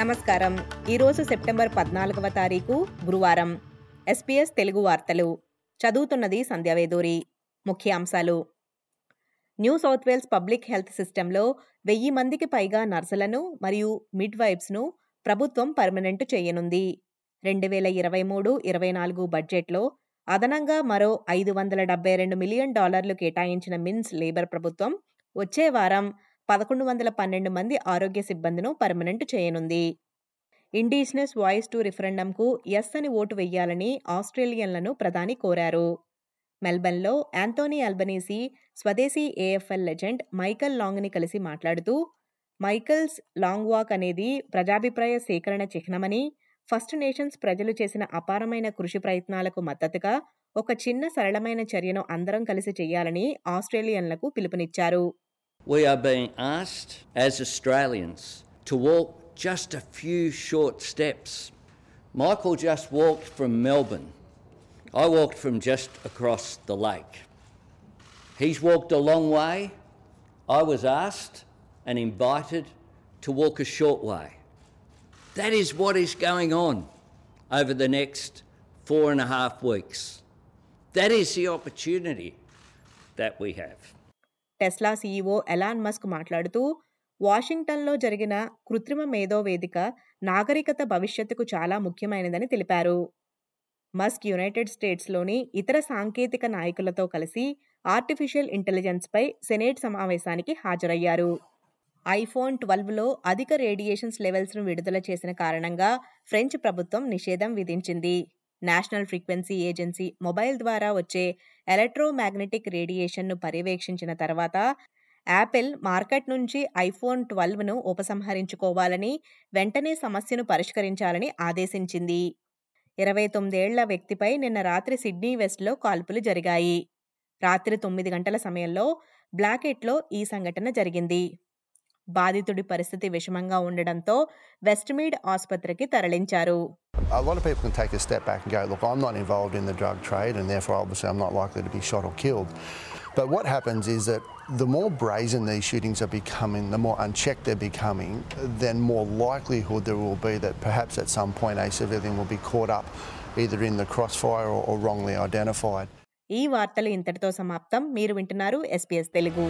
నమస్కారం. ఈరోజు సెప్టెంబర్ పద్నాలుగవ తారీఖు గురువారం. ఎస్పీఎస్ తెలుగు వార్తలు. చదువుతున్నది సంధ్యావేదూరి ముఖ్యాంశాలు. New South Wales public health సిస్టంలో వెయ్యి మందికి పైగా నర్సులను మరియు మిడ్ వైబ్స్ను ప్రభుత్వం పర్మనెంట్ చేయనుంది. రెండు వేల ఇరవై మూడు ఇరవై నాలుగు బడ్జెట్లో అదనంగా మరో ఐదు వందల డెబ్బై రెండు మిలియన్ డాలర్లు కేటాయించిన మిన్స్ లేబర్ ప్రభుత్వం వచ్చే వారం పదకొండు వందల పన్నెండు మంది ఆరోగ్య సిబ్బందిను పర్మనెంట్ చేయనుంది. ఇండిజినస్ వాయిస్ టు రిఫరెండంకు ఎస్ అని ఓటు వెయ్యాలని ఆస్ట్రేలియన్లను ప్రధాని కోరారు. మెల్బర్న్లో యాంతోనీ అల్బనీసీ స్వదేశీ ఏఎఫ్ఎల్ లెజెండ్ మైకల్ లాంగ్ని కలిసి మాట్లాడుతూ మైకల్స్ లాంగ్ వాక్ అనేది ప్రజాభిప్రాయ సేకరణ చిహ్నమని ఫస్ట్ నేషన్స్ ప్రజలు చేసిన అపారమైన కృషి ప్రయత్నాలకు మద్దతుగా ఒక చిన్న సరళమైన చర్యను అందరం కలిసి చేయాలని ఆస్ట్రేలియన్లకు పిలుపునిచ్చారు. We are being asked as Australians to walk just a few short steps. Michael just walked from Melbourne. I walked from just across the lake. He's walked a long way. I was asked and invited to walk a short way. That is what is going on over the next four and a half weeks. That is the opportunity that we have. Tesla CEO Elon Musk మాట్లాడుతూ వాషింగ్టన్లో జరిగిన కృత్రిమ మేధో వేదిక నాగరికత భవిష్యత్తుకు చాలా ముఖ్యమైనదని తెలిపారు. మస్క్ యునైటెడ్ స్టేట్స్లోని ఇతర సాంకేతిక నాయకులతో కలిసి ఆర్టిఫిషియల్ ఇంటెలిజెన్స్పై సెనేట్ సమావేశానికి హాజరయ్యారు. ఐఫోన్ ట్వెల్వ్లో అధిక రేడియేషన్స్ లెవెల్స్ను విడుదల చేసిన కారణంగా ఫ్రెంచ్ ప్రభుత్వం నిషేధం విధించింది. నేషనల్ ఫ్రీక్వెన్సీ ఏజెన్సీ మొబైల్ ద్వారా వచ్చే ఎలక్ట్రోమాగ్నెటిక్ రేడియేషన్ను పర్యవేక్షించిన తర్వాత యాపిల్ మార్కెట్ నుంచి ఐఫోన్ ట్వెల్వ్ను ఉపసంహరించుకోవాలని వెంటనే సమస్యను పరిష్కరించాలని ఆదేశించింది. ఇరవై తొమ్మిదేళ్ళ వ్యక్తిపై నిన్న రాత్రి సిడ్నీ వెస్ట్లో కాల్పులు జరిగాయి. రాత్రి తొమ్మిది గంటల సమయంలో బ్లాకెట్లో ఈ సంఘటన జరిగింది. బాధితుడి పరిస్థితి విషమంగా ఉండడంతో వెస్ట్మీడ్ ఆసుపత్రికి తరలించారు. A lot of people can take a step back and go, look, I'm not involved in the drug trade, and therefore, obviously, I'm not likely to be shot or killed. But what happens is that the more brazen these shootings are becoming, the more unchecked they're becoming, then more likelihood there will be that perhaps at some point a civilian will be caught up either in the crossfire or, or wrongly identified. ఈ వార్తలు ఇంతటితో సమాప్తం మీరు వింటున్నారు SPS Telugu